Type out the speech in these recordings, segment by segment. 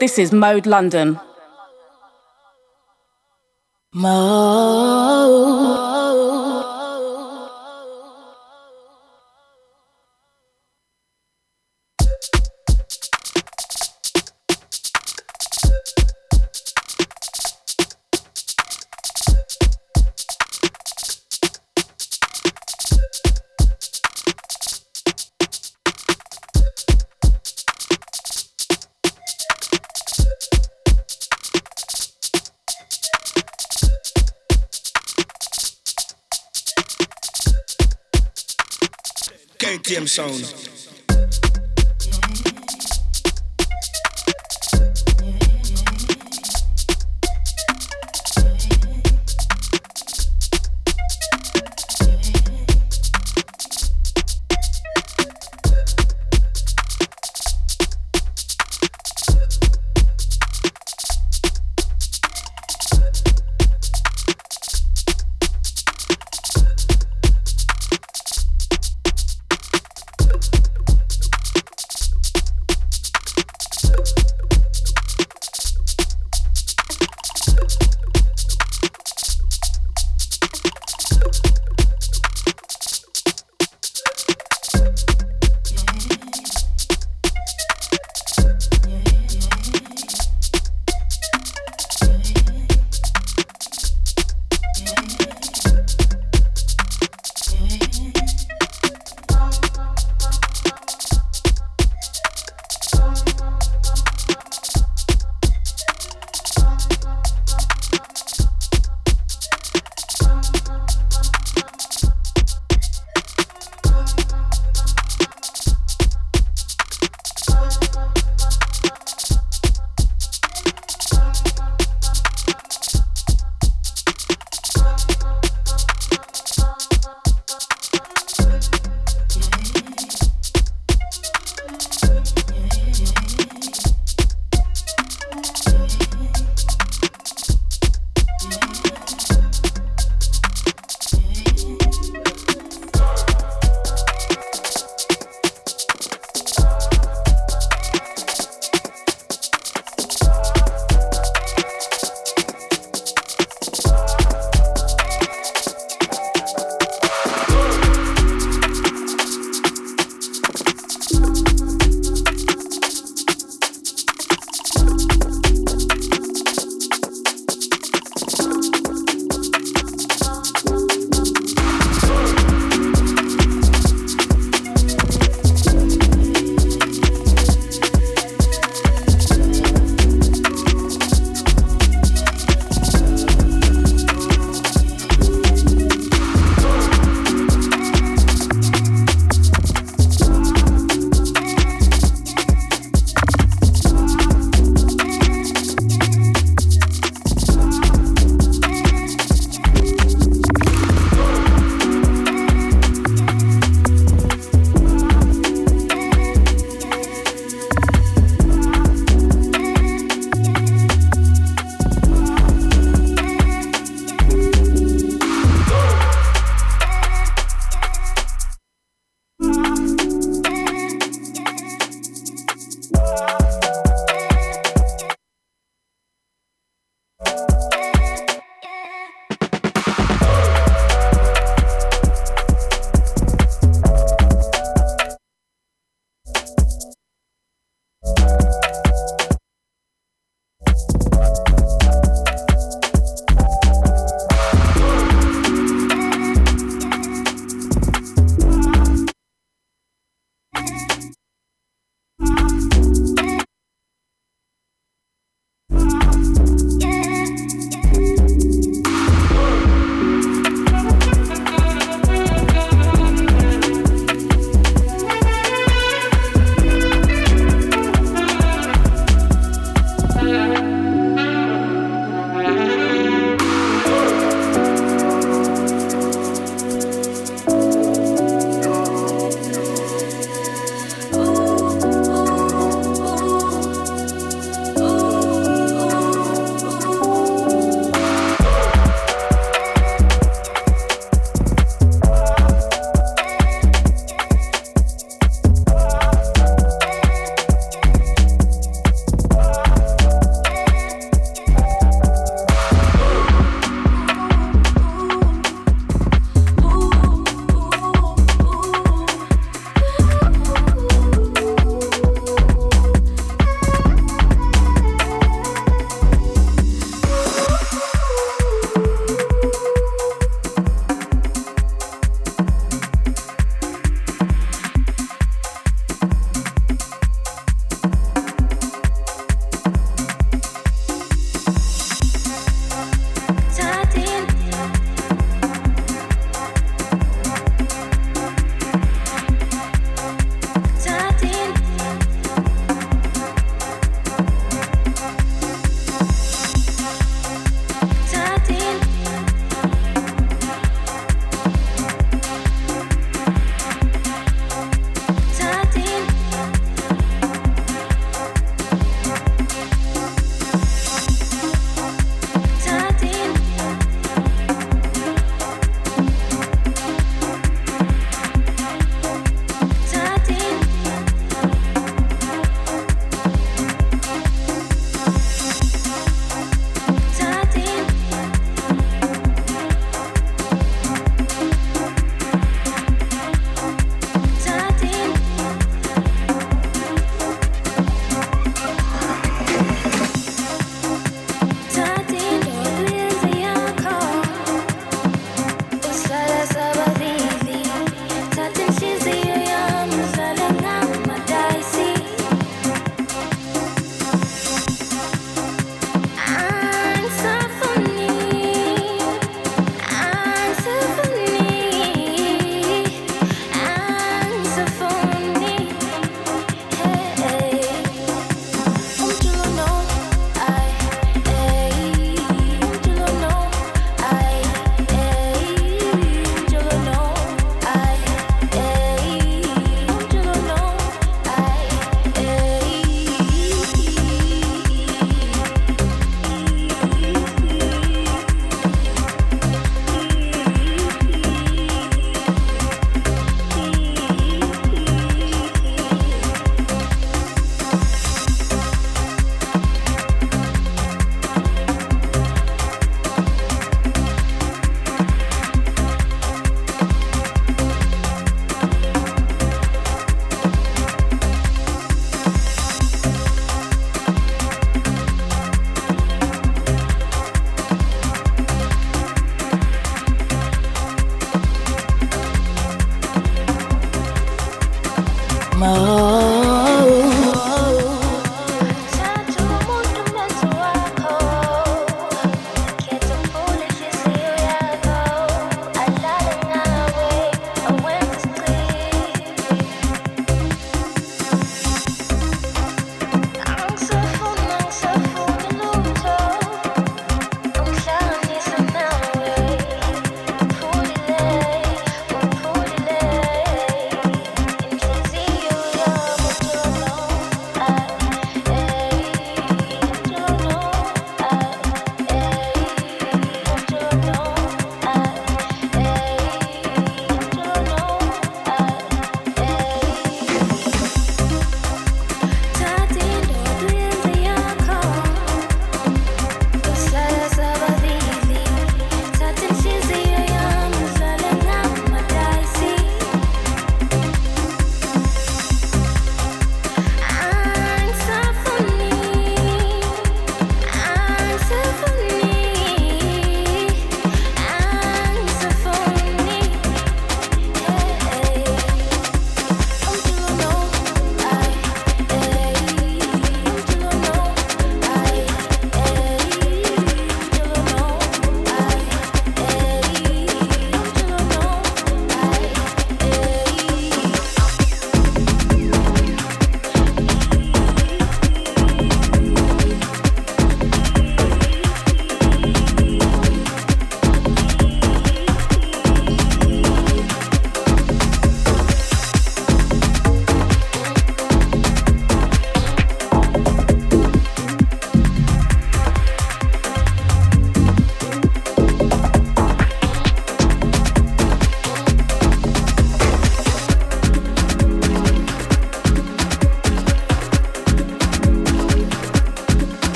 This is Mode London. Mode. songs.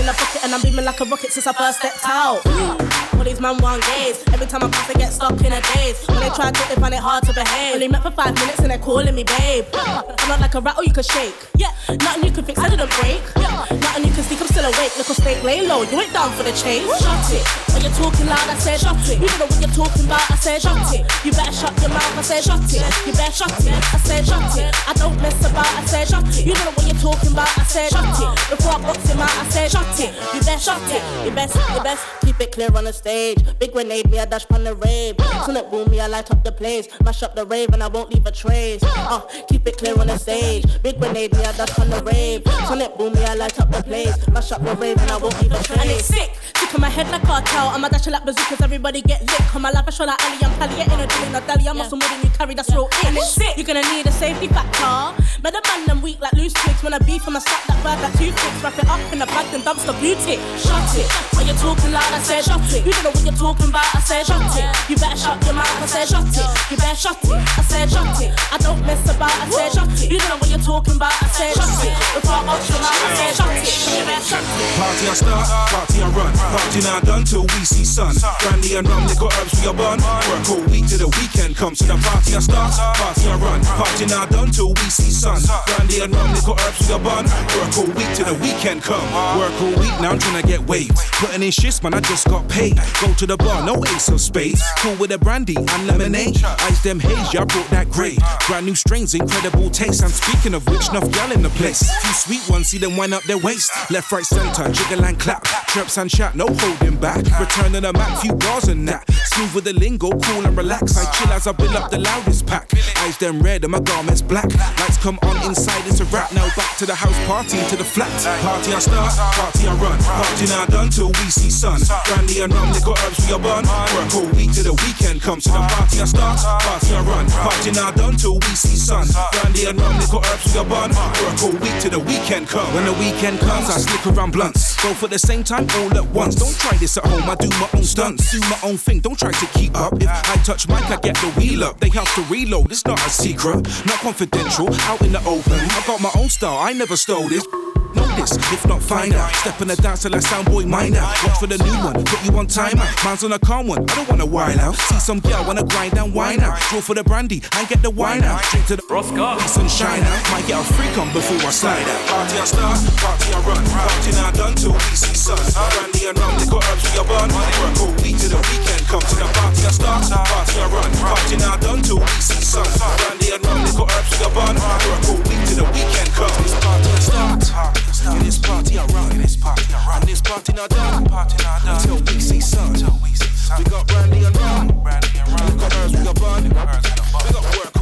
In a and I'm beaming like a rocket since I first stepped out. All these man want gaze. Every time I pass, they get stuck in a daze. When they try to, they find it hard to behave. Only met for five minutes and they're calling me babe. I'm not like a rattle you can shake. Yeah, nothing you can fix, I didn't break. Yeah, nothing you can speak, I'm still awake. Little steak, lay low, you ain't down for the chase. Shut it. When you're talking loud, I said shut it. You don't know what you're talking about, I said shut it. You better shut your mouth, I said shut it. You better shut it, I said shut it. I don't mess about, I said shut it. You don't know what you're talking about, I said shut it. Before I box him out, I said shut it. You better shut it. You best, you best keep it clear on the stage. Big grenade, me I dash on the rave. Sonic boom, me I light up the place. Mash up the rave and I won't leave a trace. Uh, keep it clear on the stage. Big grenade, me I dash on the rave. Sonic boom, me I light up the place. Mash up the rave and I won't leave a trace. And it's sick. Sick on my head like cartel. I'm a dasher like bazookas, everybody get lit. Come my life, I show like Ali, I'm Pally, getting a deal. Not Dally, I'm muscle more than you carry, that's real in. And it's sick. You're gonna need a safety factor. But the man them weak like loose twigs. When I beef, I'ma slap that bird like toothpicks. Wrap it up in a bag, then dumpster beauty. Shut it. When you're talking loud, I said shut it. You don't know what you're talking about, I said shut it. You better shut your mouth, I said shut it. You better shut it, I said shut it. I don't mess about, I said shut it. You don't know what you're talking about, I said shut it. Before I box your mouth, I said shut it. You better shut it. Party I start, party I run. Party now done till we see sun. Brandy and rum, liquor herbs we are bun. Work all week till the weekend comes. To the party I start, party I run. Party now done till we see sun. Brandy and rum, liquor herbs we are bun. Work all week till the weekend come. Work all week now I'm trying to get waves. Putting in shifts, man, I just got paid. Go to the bar, no Ace of Spades. Cool with a brandy and lemonade. Ice them haze, I brought that grade. Brand new strains, incredible taste. And speaking of which, enough gal in the place. Few sweet ones, see them wind up their waist. Left, right, center, jiggle and clap. Chirps and chat, no holding back. Return of the Mac, few bars and that. Smooth with the lingo, cool and relax. I chill as I build up the loudest pack. Eyes them red and my garments black. Lights come on inside, it's a wrap. Now back to the house party, to the flat. Party I start, party I run. Party now done till we see sun. Brandy and rum, liquor herbs we are bun. Work all week till the weekend comes. To the party I start, party I run. Party now done till we see sun. Brandy and rum, liquor herbs we are bun. Work all week till the weekend comes. When the weekend comes, I slip around blunts. Go for the same time all at once. Don't try this at home, I do my own stunts. Do my own thing, don't try to keep up. If I touch mic, I get the wheel up. They have to reload, it's not a secret, not confidential. Out in the open, I got my own style, I never stole this. Know this, if not find out. Step in the dance till I sound boy minor. Watch for the new one, put you on timer. Man's on a calm one, I don't wanna wild out. See some girl wanna grind and wine out. Draw for the brandy and get the wine out. Drink to the Roscoe. peace and shine out. Might get a freak on before I slide out. Party I start, party I run. Party now done till we see sun. Brandy and rum, liquor herbs we are. Work all week till the weekend come to the party I start, party I run. Party now done till we see sun. Brandy and rum, liquor herbs we are. Work all week till the weekend come. Party I start. In this party I run, in this party I run, and this party not done, party not done until we see sun. Till we see sun. We got brandy and rum, brandy and rum. We got herbs, we got bun, we got work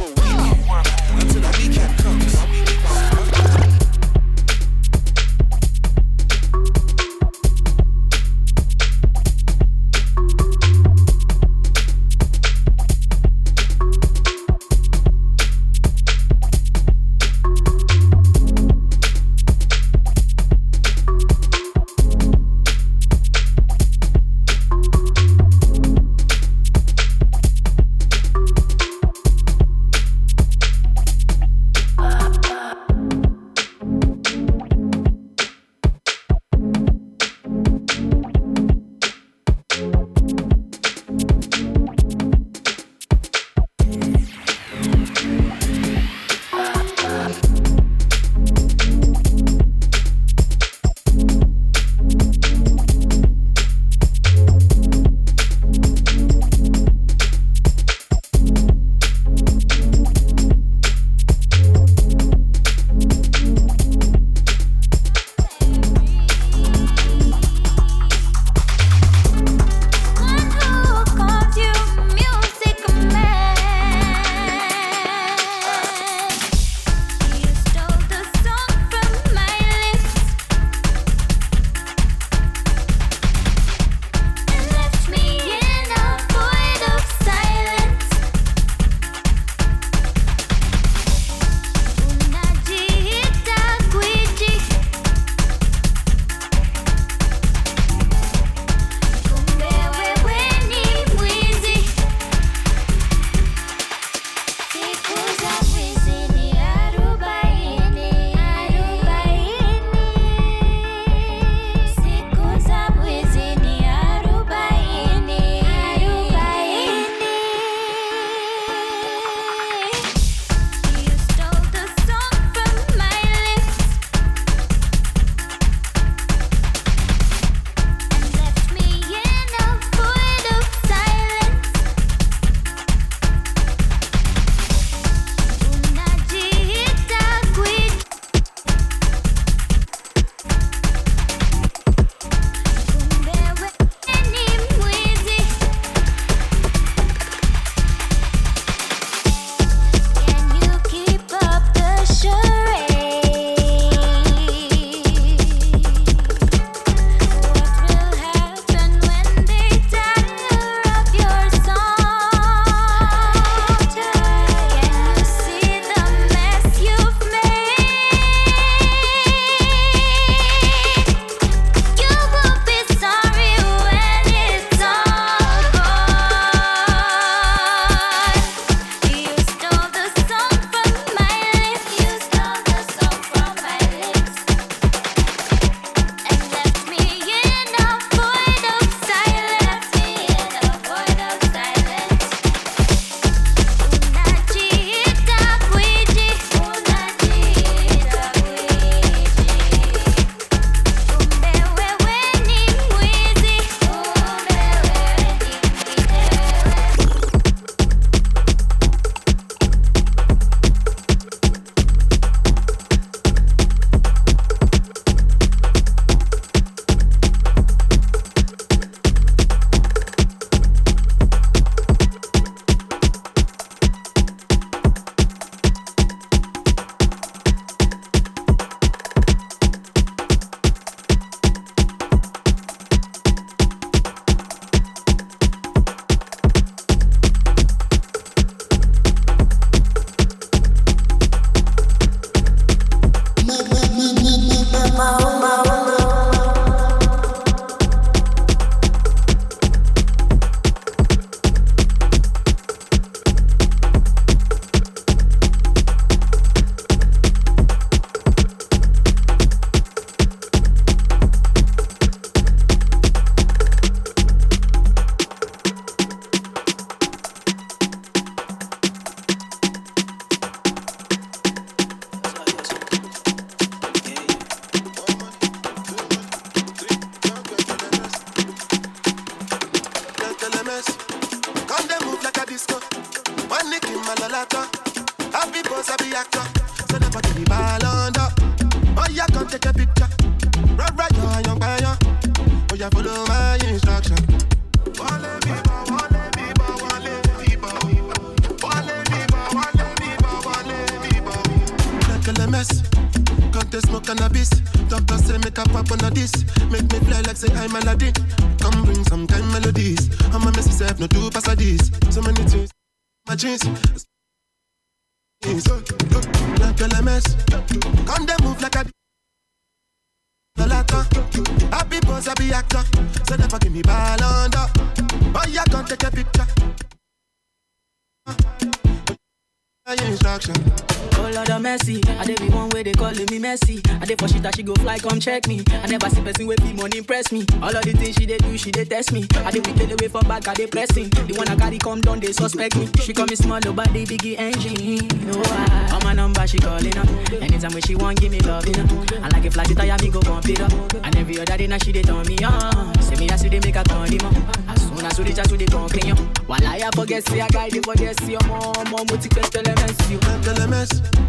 come check me. I never see person with money impress me. All of the things she dey do, she dey test me. I dey wicked away for back, I dey pressing. The one I carry come down, they suspect me. She call me small, oh, but the biggie engine. No, I, on my number she calling up. Anytime when she want, give me love, you know. I like a flat tire, me go pump it up. And every other day now she dey turn me on. Say me I see they make a turn him. As soon as we reach out to the conclusion, while I forget, see I guide you forget, see your mom, mom, elements, you. LMS. Come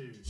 two.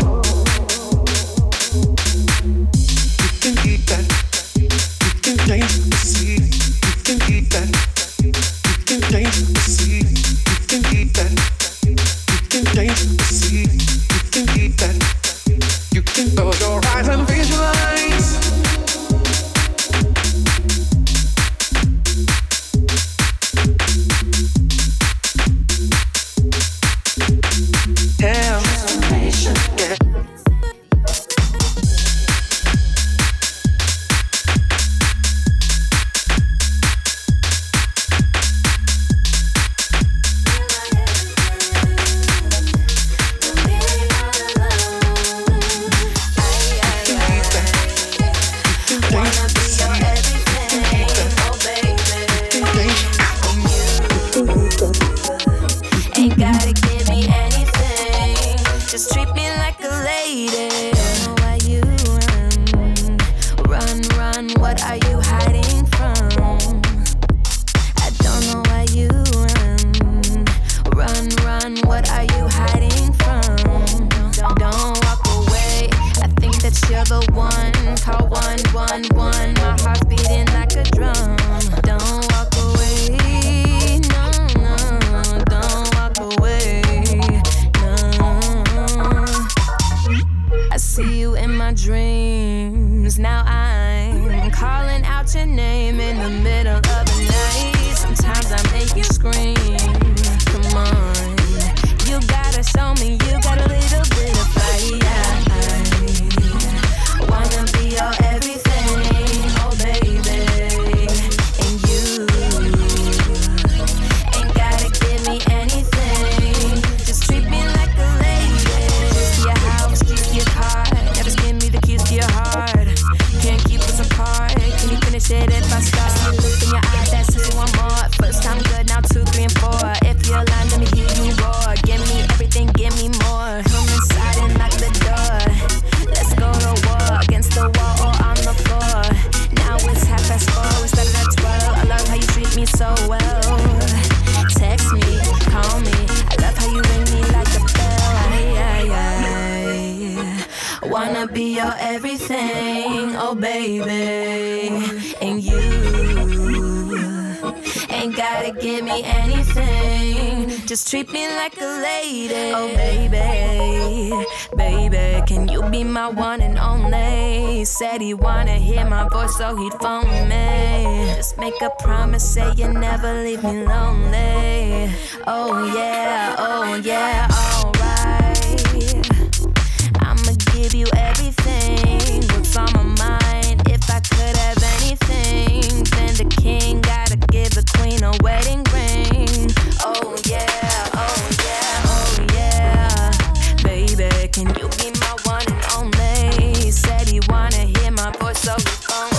my voice,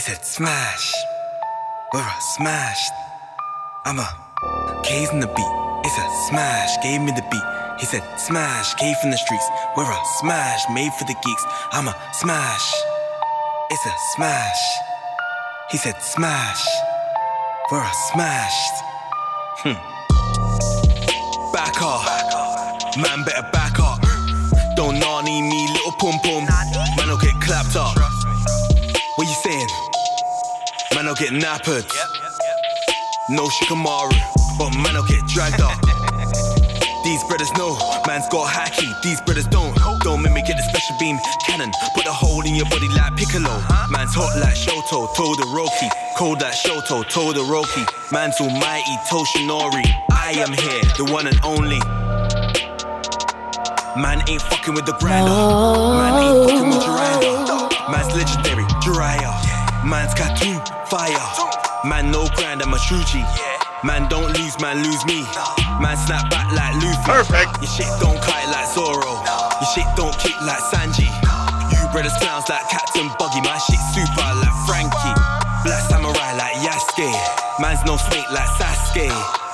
He said smash. We're a smash. I'm a K's in the beat. It's a smash. Gave me the beat. He said smash. K from the streets. We're a smash. Made for the geeks. I'm a smash. It's a smash. He said smash. We're a smashed. Hmm. Back off. Man better back up. Don't nanny me, little pum pum. Man will get clapped up. Man will get nappered. No Shikamaru, but man I'll get dragged up. These brothers know, man's got hacky. These brothers don't. Don't make me get the special beam cannon. Put a hole in your body like Piccolo. Man's hot like Shoto, Todoroki. Cold like Shoto, Todoroki. Man's almighty, Toshinori. I am here, the one and only. Man ain't fucking with the grinder. Man ain't fucking with Jiraiya. Man's legendary, Jiraiya. Man's cartoon, fire. Man no grind, I'm a Shuji. Man don't lose, man lose me. Man snap back like Luffy. Perfect. Your shit don't kite like Zoro. Your shit don't kick like Sanji. You brothers clowns like Captain Buggy. My shit super like Franky. Black samurai like Yasuke. Man's no snake like Sasuke.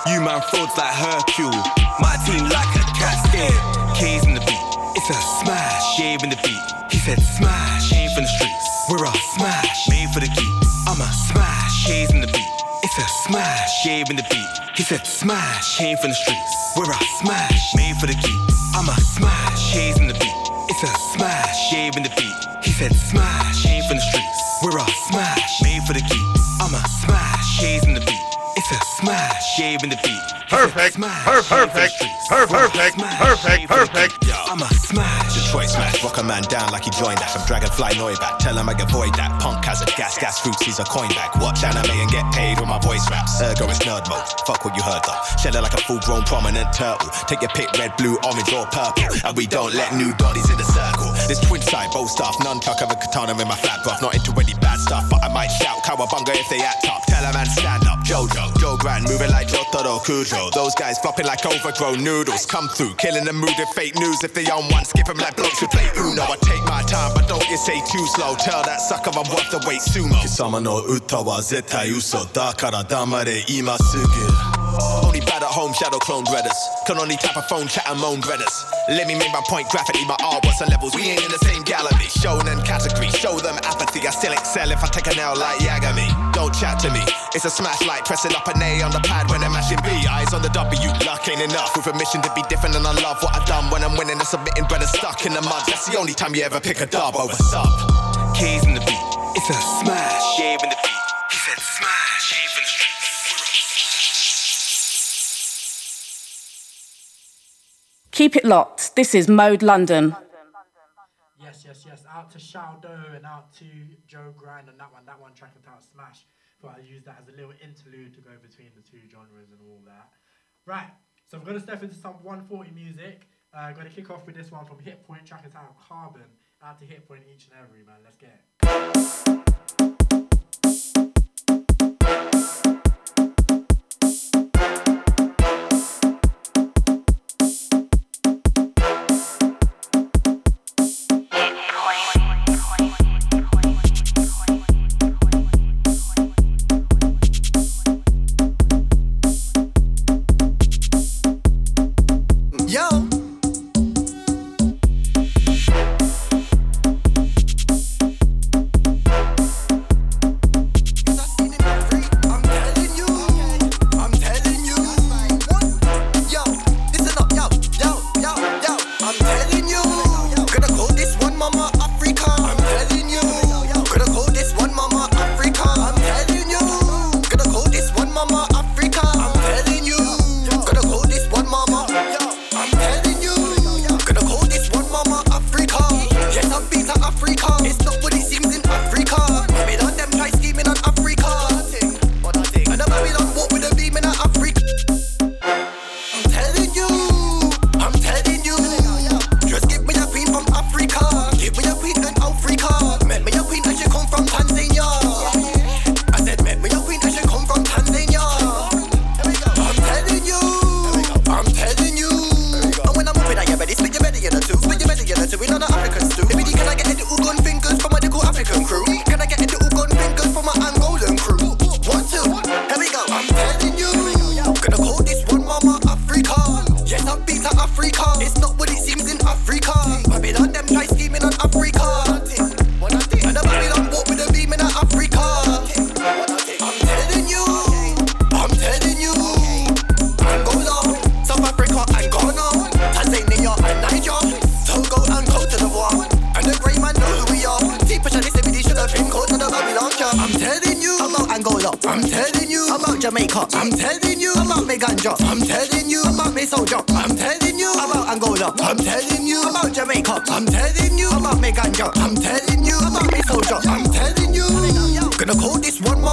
You man frauds like Hercule. My team like a cascade. K's in the beat. It's a smash. Gave in the beat. He said smash. Came from the streets. We're a smash. Made for the geeks. I'm smash. Gave in the beat. He said smash, came from the streets. We're a smash, made for the geeks. I'm a smash, K's in the beat. It's a smash, gave in the beat. He said smash, came from the streets. We're a smash, made for the geeks. I'm a smash, K's in the beat. It's a smash, gave in the beat. Perfect, perfect, perfect, perfect, perfect, perfect. I'm a smash. Detroit smash, rock a man down like he joined that. From Dragonfly Noiback, tell him I avoid that. Punk Hazard gas, gas fruits, he's a coin back. Watch anime and get paid with my voice raps. Ergo is nerd mode, fuck what you heard though. Shed like a full grown prominent turtle. Take your pick, red, blue, orange, or purple. And we don't let new bodies in the circle. This twin side bow staff, nunchuck, of a katana in my flat buff. Not into any bad stuff, but I might shout cowabunga if they act up. Tell a man stand up, Jojo, Joe Grind, moving like Jotaro Kujo. Those guys flopping like overgrown noodles. Come through, killing the mood if fake news. If they on one, skip them like blokes who play Uno. I take my time, but don't get say too slow. Tell that sucker I'm worth the wait sumo. 貴様の歌は絶対嘘だから黙れ今すぐ only bad at home, shadow clone dreaders. Can only tap a phone, chat and moan dreaders. Let me make my point graphically, my art what's on levels. We ain't in the same gallery. Show them category, show them apathy. I still excel if I take a nail like Yagami. Don't chat to me. It's a smash like pressing up an A on the pad when I'm mashing B. Eyes on the W, luck ain't enough. With a mission to be different and I love what I've done when I'm winning and submitting brothers stuck in the mud. That's the only time you ever pick a dub over sub. Keys in the beat. It's a smash. The Keep it locked. This is Mode London. Yes, yes, yes. Out to Shaldo and out to Joe Grind on that one. That one track and out Smash. Thought I'd use that as a little interlude to go between the two genres and all that. Right, so we're to step into some 140 music. Uh, to kick off with this one from Hit Point, track it out Carbon. Out to Hit Point each and every, man. Let's get it.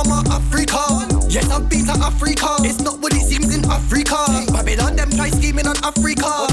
Mama Africa. Yes, I've been Africa. It's not what it seems in Africa. Babylon them try scheming on Africa.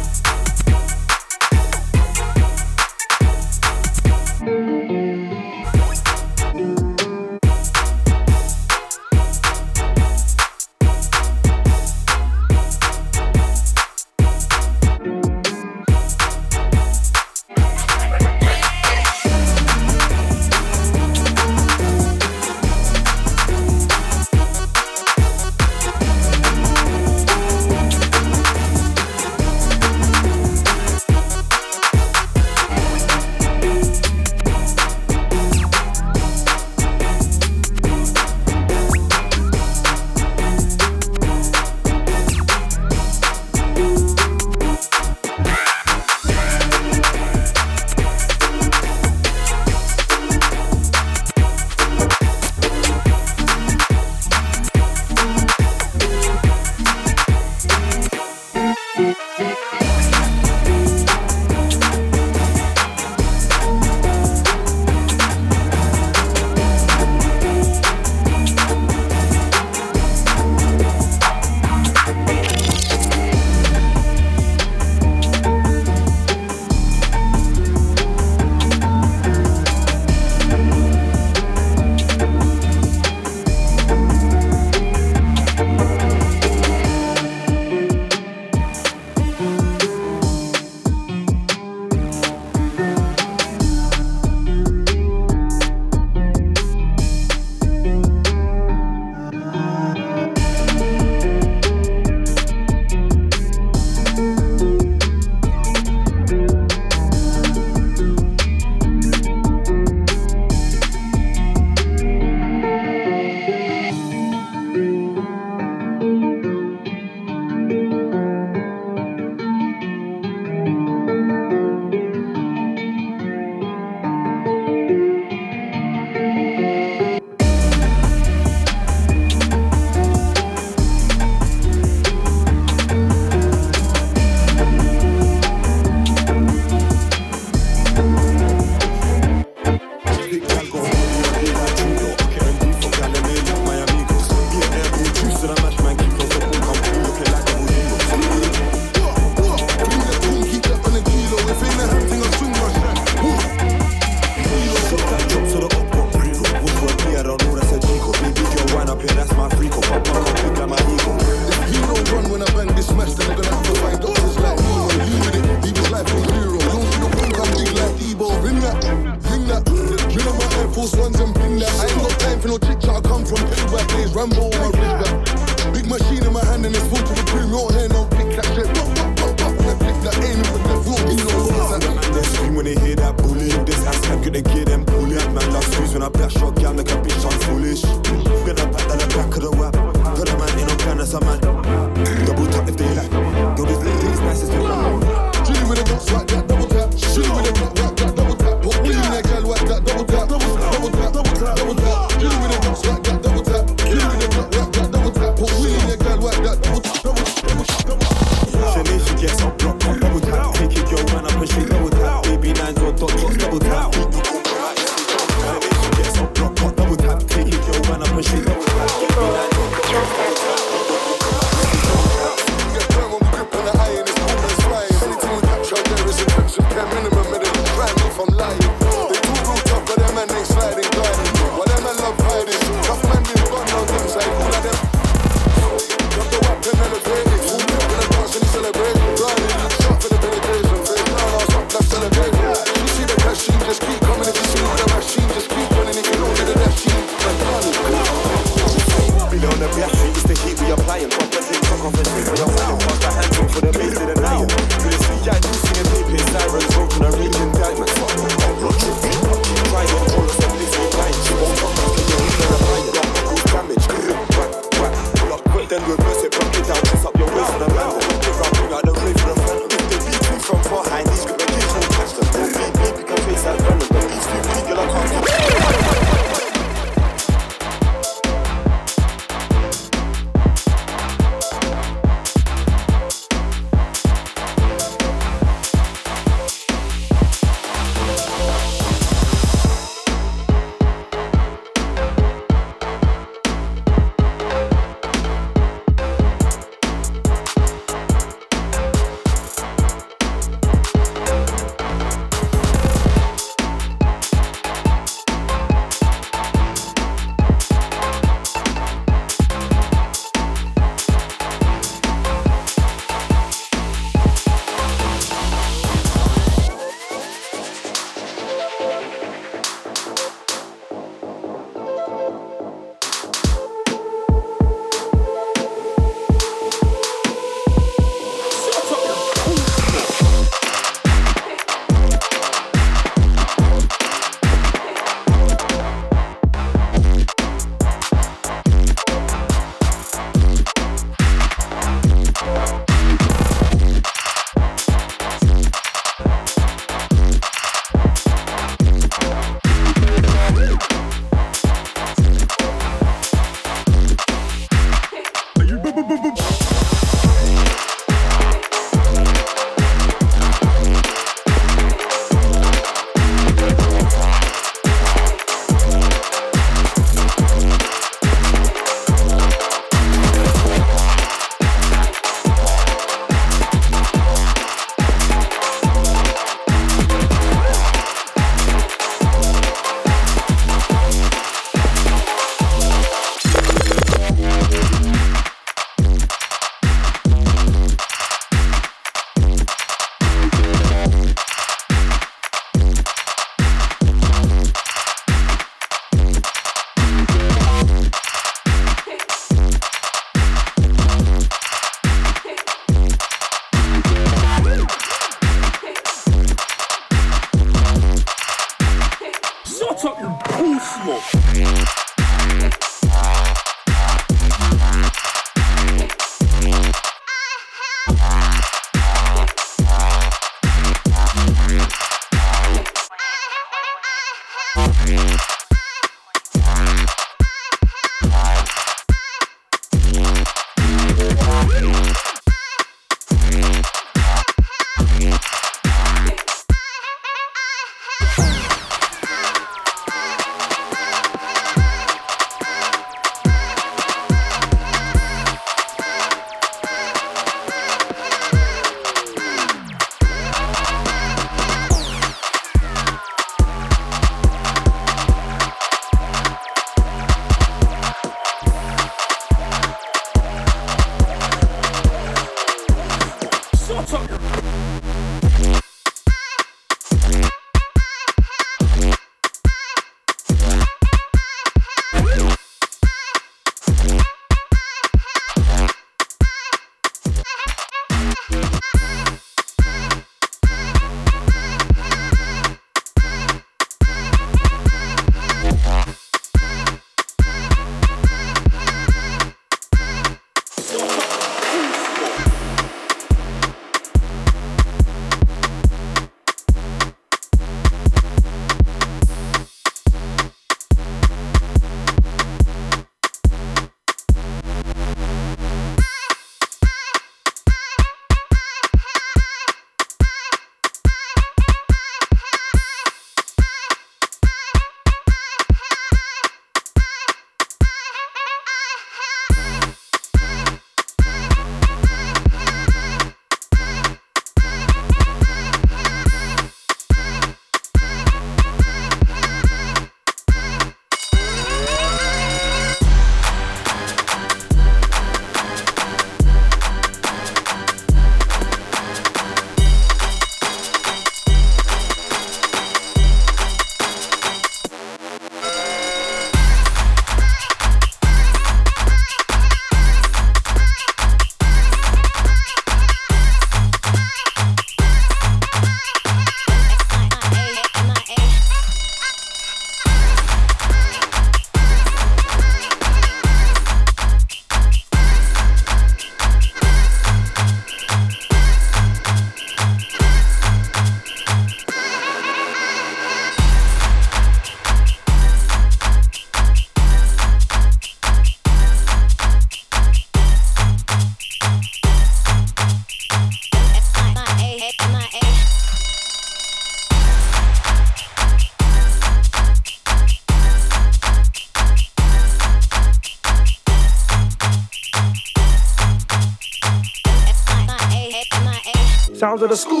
to the school.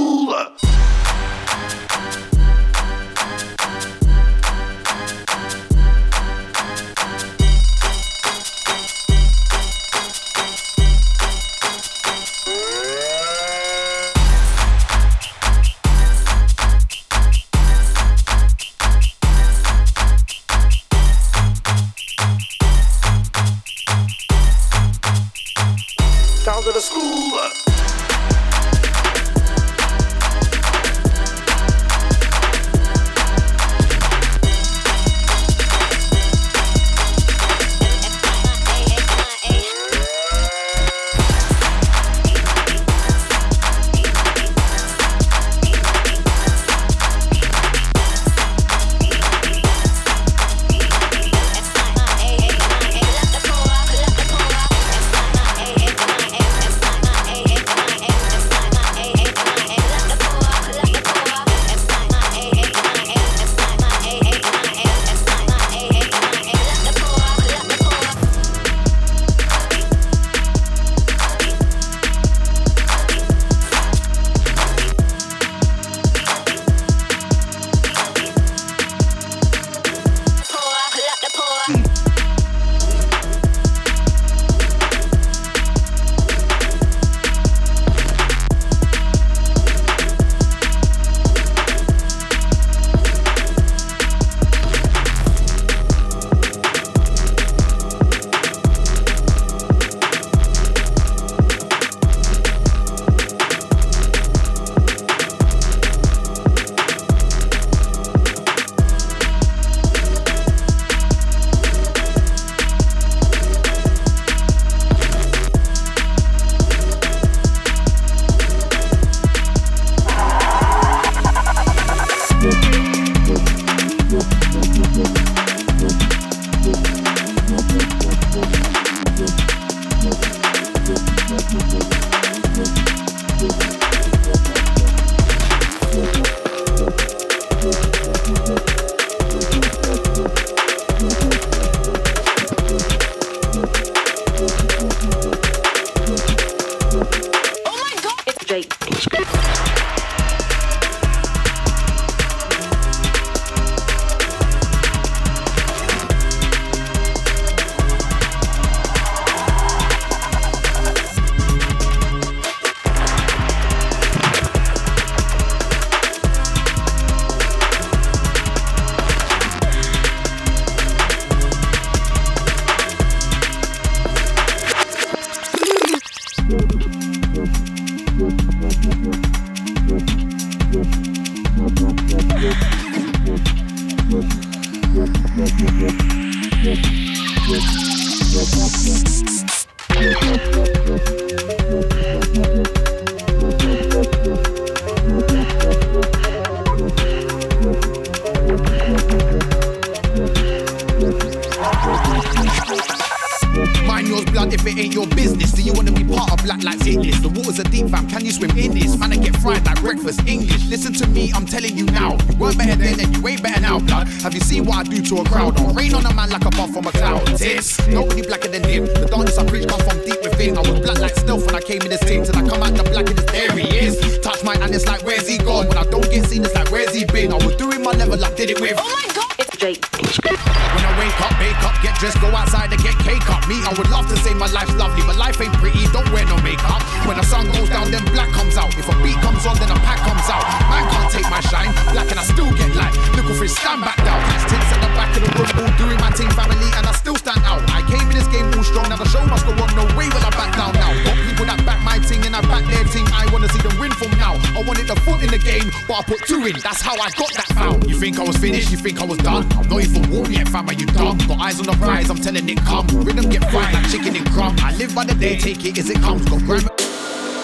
They take it as it comes, Go grab it.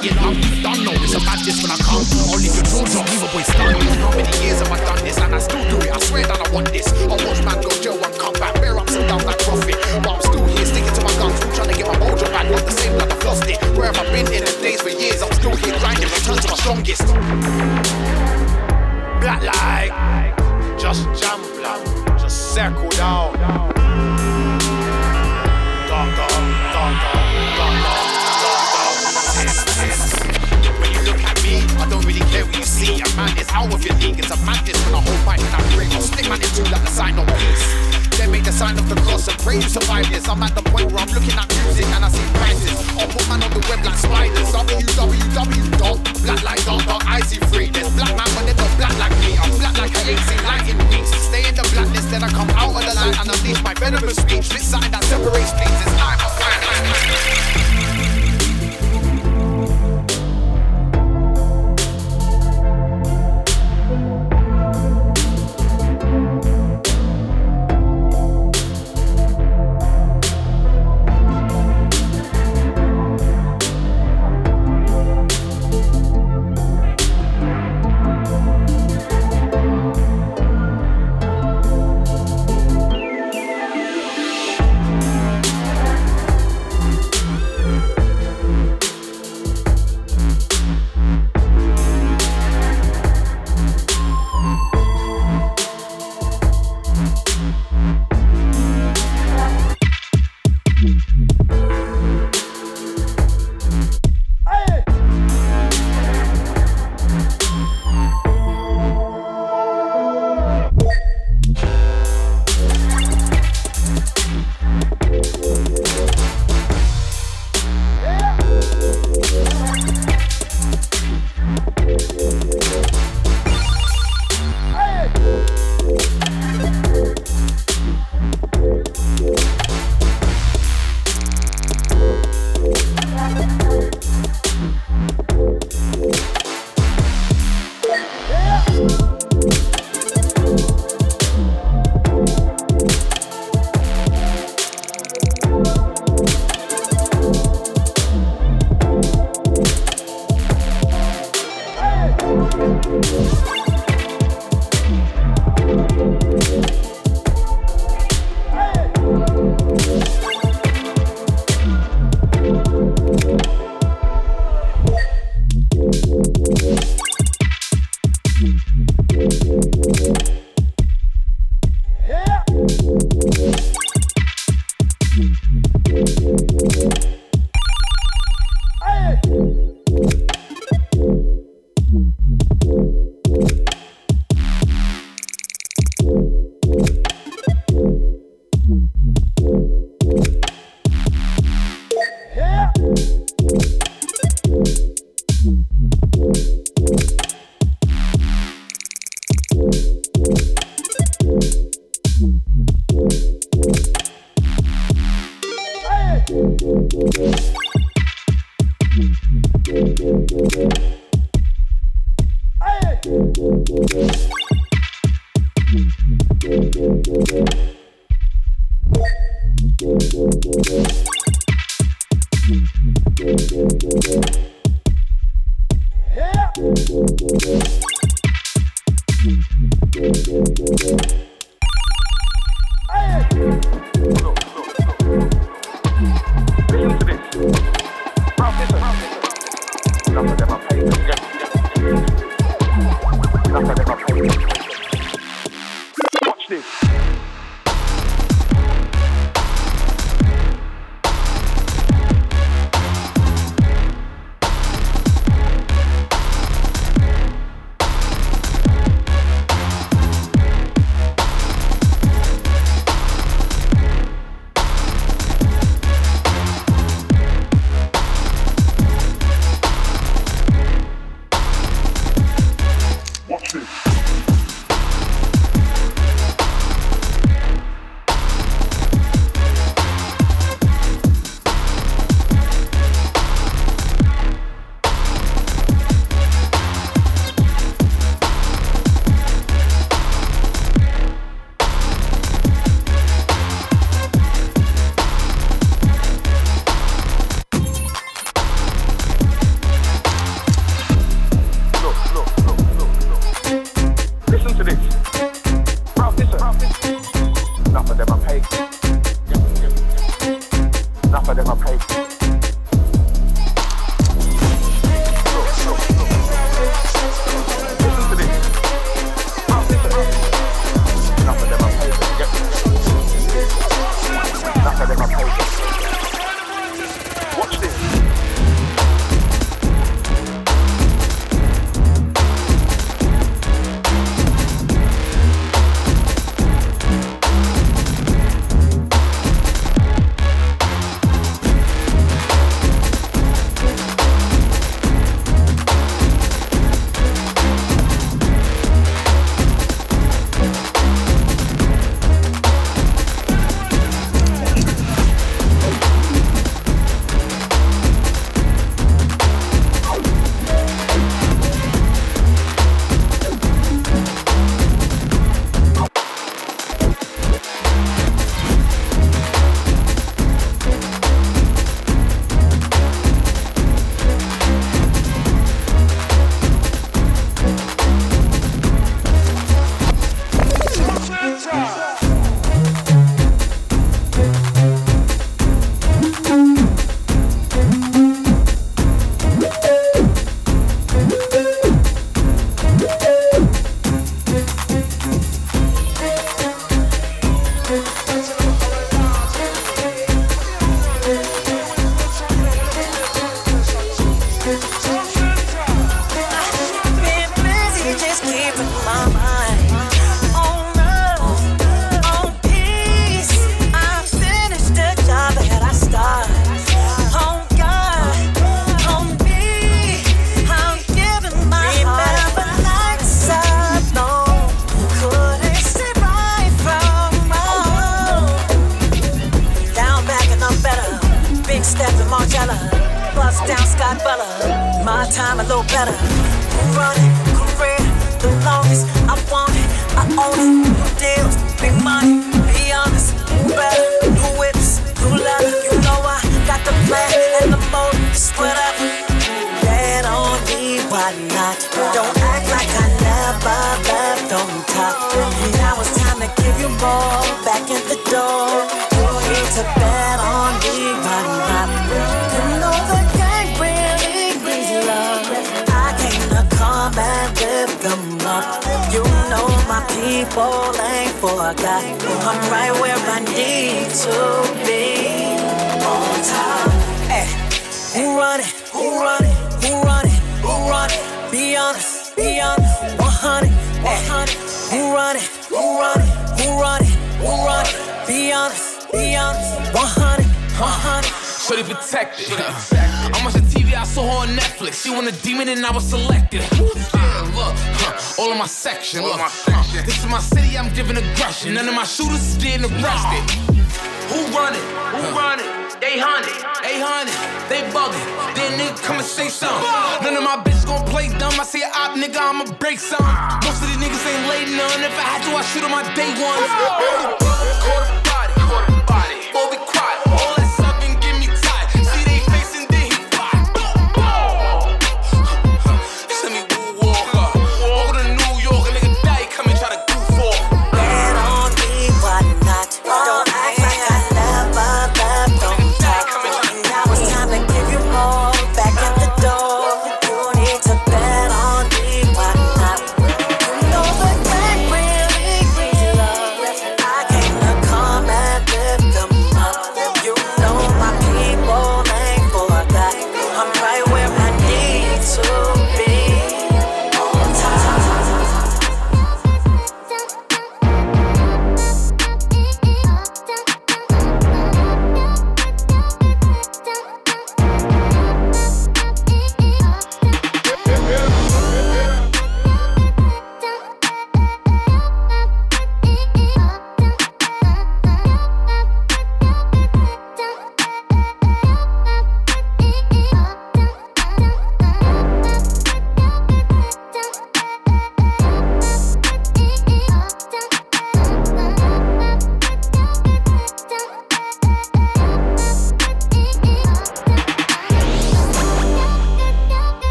You know, I'm done, no, it's a just when I come. Only the rules don't leave a boy stunned. How many years have I done this? And I still do it, I swear that I want this. I watch man go jail and come back, bear ups and downs like profit. But I'm still here, sticking to my guns, still trying to get my mojo back. Not the same like I've lost it. Where have I been in the days for years? I'm still here grinding, return to my strongest. Black light, just jump, just circle down. It's out of your league, it's a madness when I hold my and I break. I'll stick my into like the sign of peace. Then make the sign of the cross and pray you survive this. I'm at the point where I'm looking at music and I see prices. i put man on the web like spiders. www.blacklight.ic free. There's black man, but they're not black like me. I'm black like I ain't seen light in weeks. Stay in the blackness, then I come out of the light and unleash my venomous speech. This something that separates things is I'm a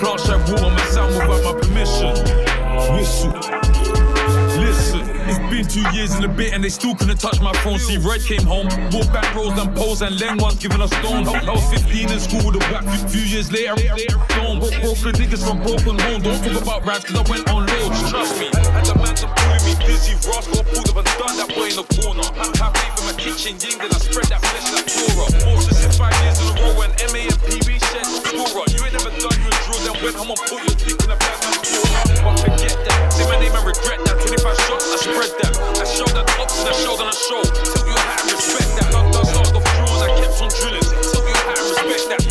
Industry plants like water my sound without my permission. Whistle. Listen, it's been two years and a bit and they still couldn't touch my phone. See, Red came home, bought back rolls and poles and Len ones giving us stones. I was 15 in school with a whack. Few, years later, don't broke broken niggas from broken home. Don't talk about raps cause I went on loads, trust me. And the man's pulling me dizzy. Ross got pulled up and done that boy in the corner. Faith in my kitchen ying, then I spread that flesh like flora. Moses in five years in a row and MA and PB shed scorer. You ain't never done when I'm gonna put your dick in a bag and score. But forget that. Say my name and regret that. 25 shots, I spread that. I showed that ups and I showed on a show. Tell you how I respect that. Not done start off drills, I kept on drilling. Tell you how I respect that.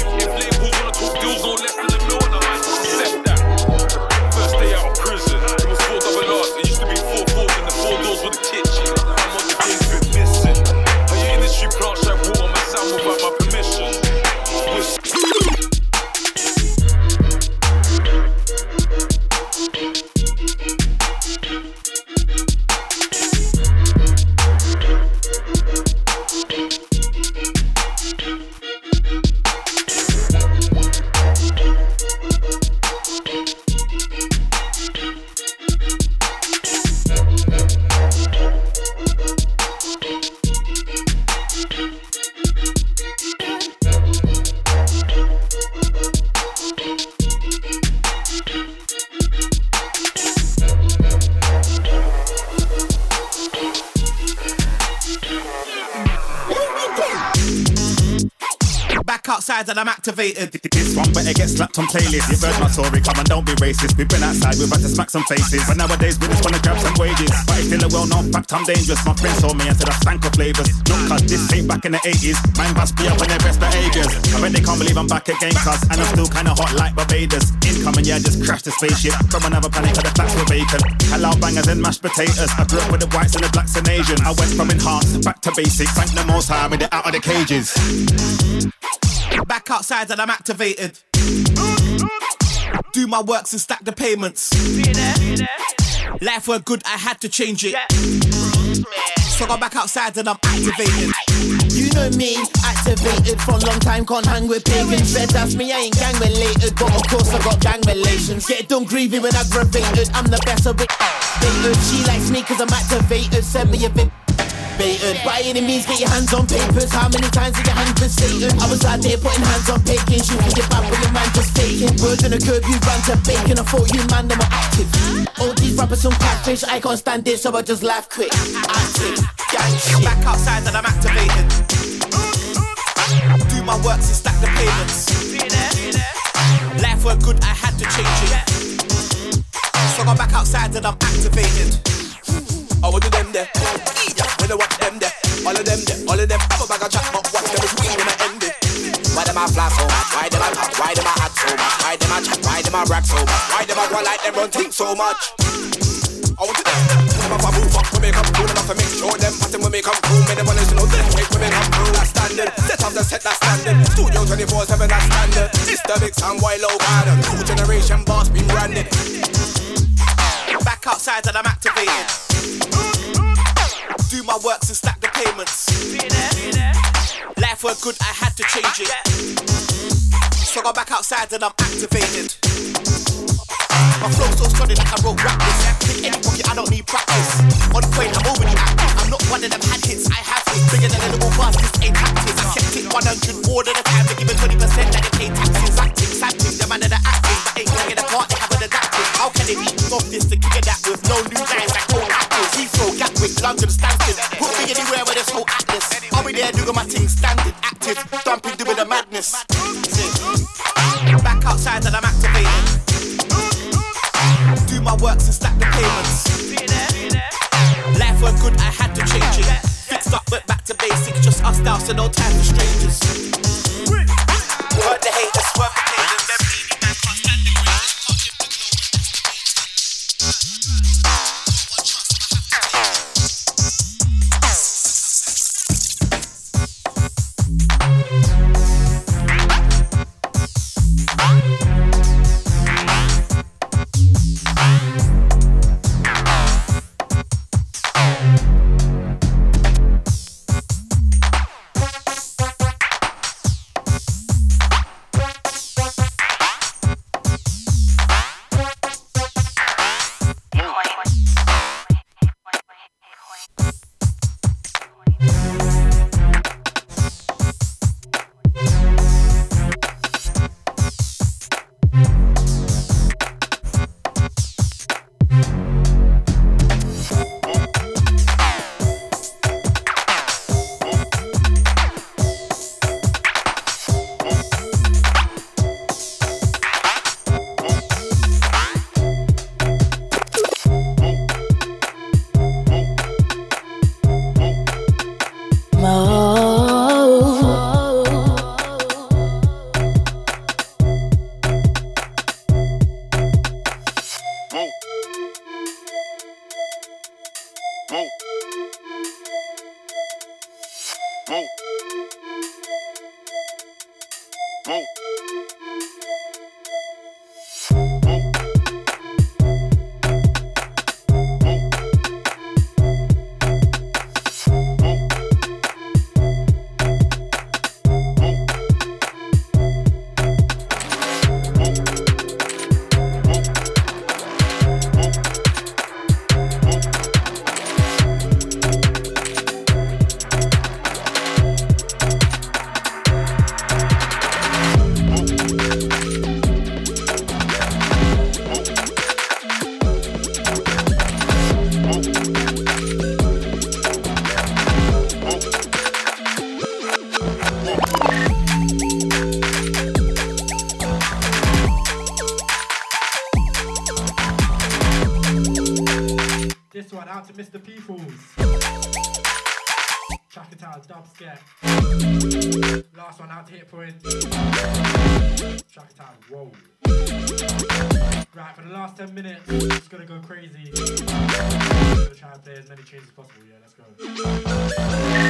And I'm activated. This one better get slapped on playlist. You've heard my story, come on, don't be racist. We've been outside, we've had to smack some faces. But nowadays we just wanna grab some wages. But it's still a well-known fact, I'm dangerous. My friends told me I said I stank of flavors. Look, cause this ain't back in the 80s. Mine must be up in their best behaviors. I bet they can't believe I'm back again, cuz. And I'm still kinda hot like Barbados. Incoming, yeah, just crashed the spaceship. From another planet, cause the flats were vacant. Hello, bangers and mashed potatoes. I grew up with the whites and the blacks and Asians. I went from enhanced back to basics. Thank the most high, with it out of the cages. Back outside and I'm activated. Do my works and stack the payments. Life were good, I had to change it. So I got back outside and I'm activated. You know me, activated a long time, can't hang with pagans. Red that's me, I ain't gang related, but of course I got gang relations. Get done grieving when aggravated, I'm the best of it. She likes me cause I'm activated, send me a bit. Baited. By any means, get your hands on papers. How many times did your hands been Satan? I was out there putting hands on bacon. Shooting your back with your man just taking. Words on the curb, you ran to bacon. I thought you man, them were active. All these rappers some catfish. I can't stand it, so I just laugh quick. Active, gang shit. Back outside and I'm activated. Do my works and stack the payments. Life were good, I had to change it. So I got back outside and I'm activated. Oh, I will do them there. When I them there. All of them there, all of them have a bag of chat, but watch them weak when I end it. Why them a flash so much? Why them a talk? Why them a act so much? Why them a chat? Why them a rap so much? Why them a go like them run think so much? I want to them. Them a move up when we come through, enough to make sure them pattern when we come through. Me them wanna know them make when we come through. That standard, set up the set that standard. Studio 24/7 that standard. This the big sound while low garden. New generation boss been branded. Back outside and I'm activated. My works and stack the payments. Life were good, I had to change it. So I got back outside and I'm activated. My flow so solid like I wrote rap this. Pick any pocket, I don't need practice. On point, I'm already active. I'm not one of them had hits, I have it. Bigger than a little buzz, this ain't tactics. I kept it 100 more than the time. They it 20% that they pay taxes. Acting, sampling, the man of the acting. But ain't taking part, they haven't adapted. How can they eat off this to kick it that with no new lines? Gatwick, London, Stansted. Put me anywhere with this whole atlas. I'll be there doing my thing standard, active. Dumping, doing the madness. Back outside and I'm activated. Do my works and stack the payments. Life were good, I had to change it. Fixed up, went back to basics, just us now, so no time for strangers. This Track out, whoa. Right, for the last 10 minutes, it's gonna go crazy. Gonna try and play as many tunes as possible, yeah, let's go.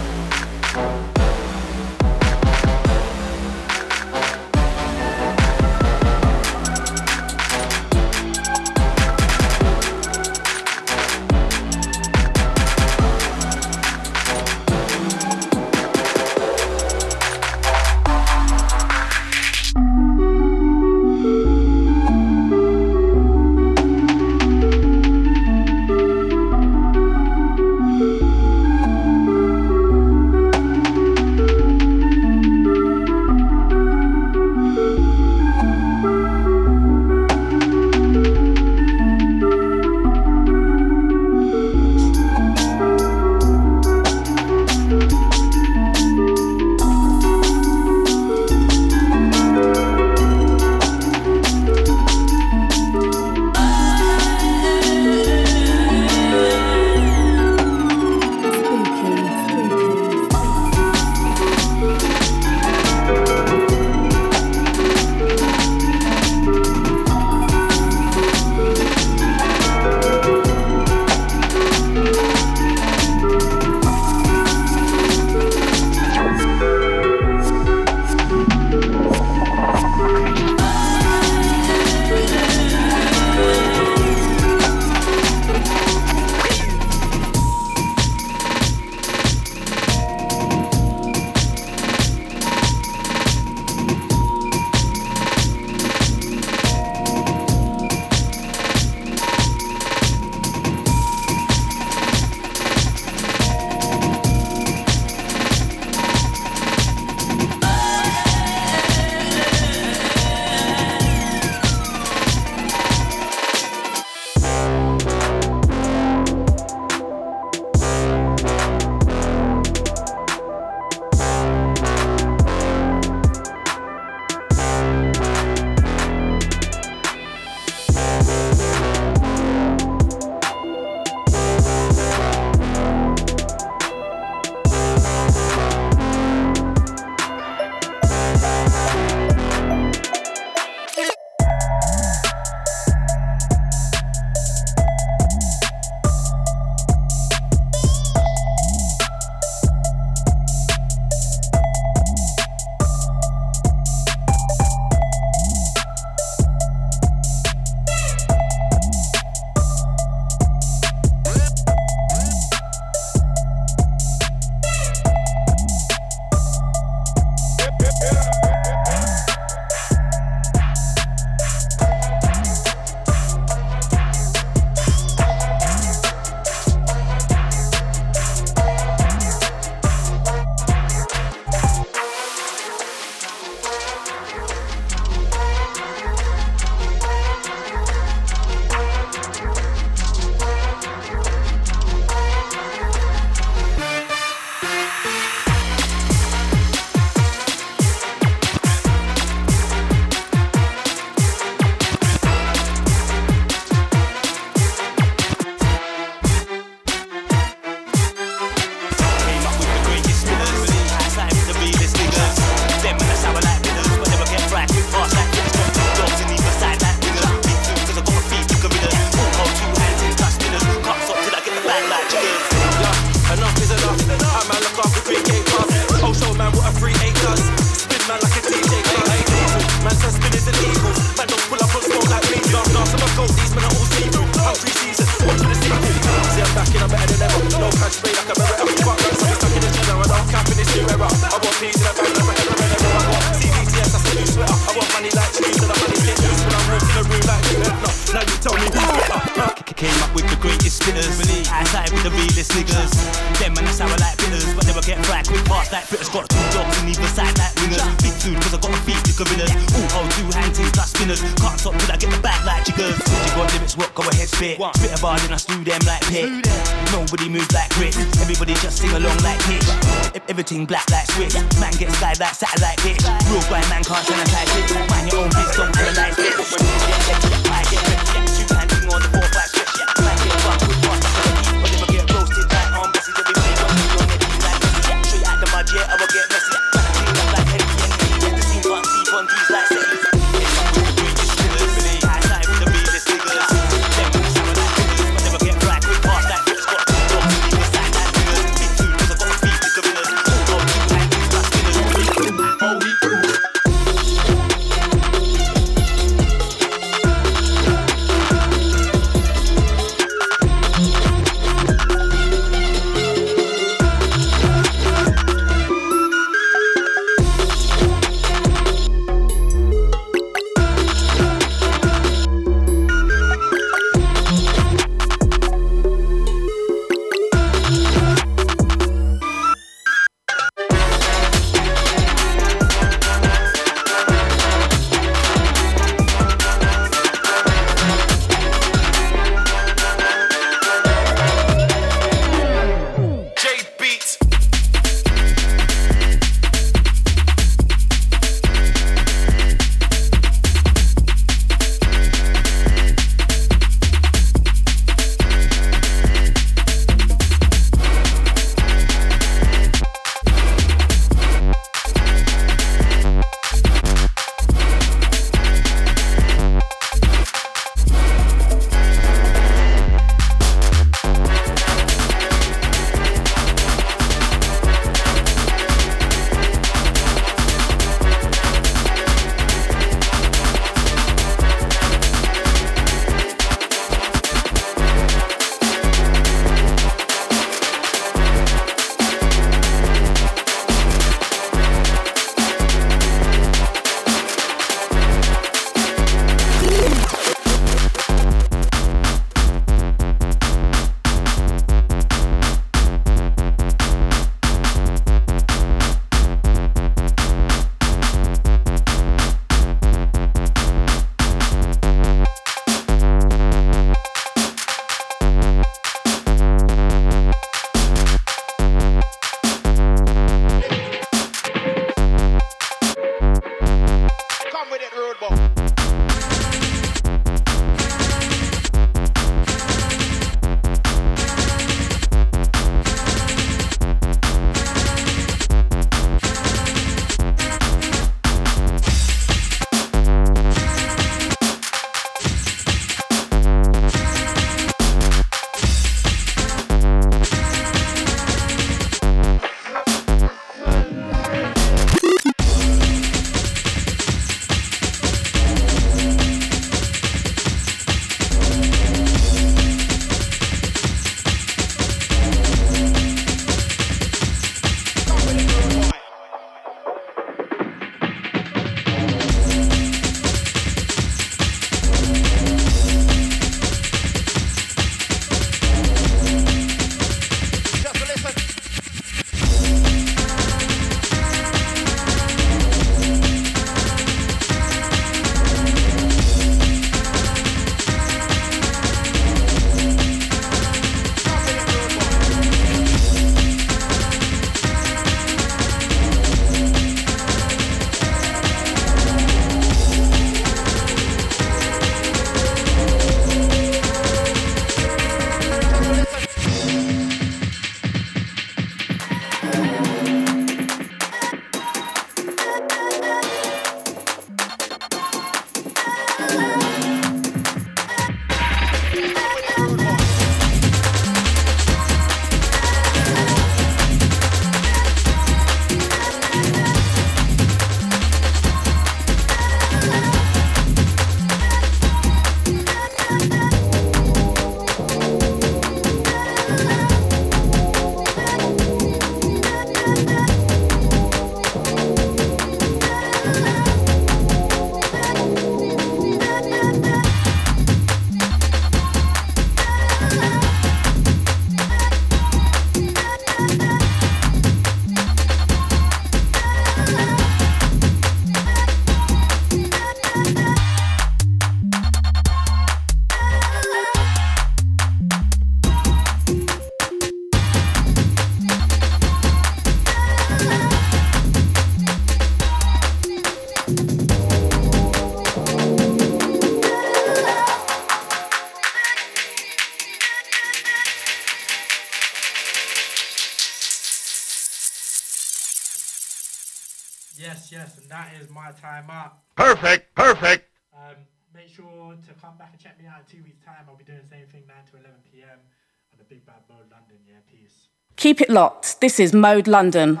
Keep it locked. This is Mode London.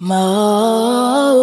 Mo.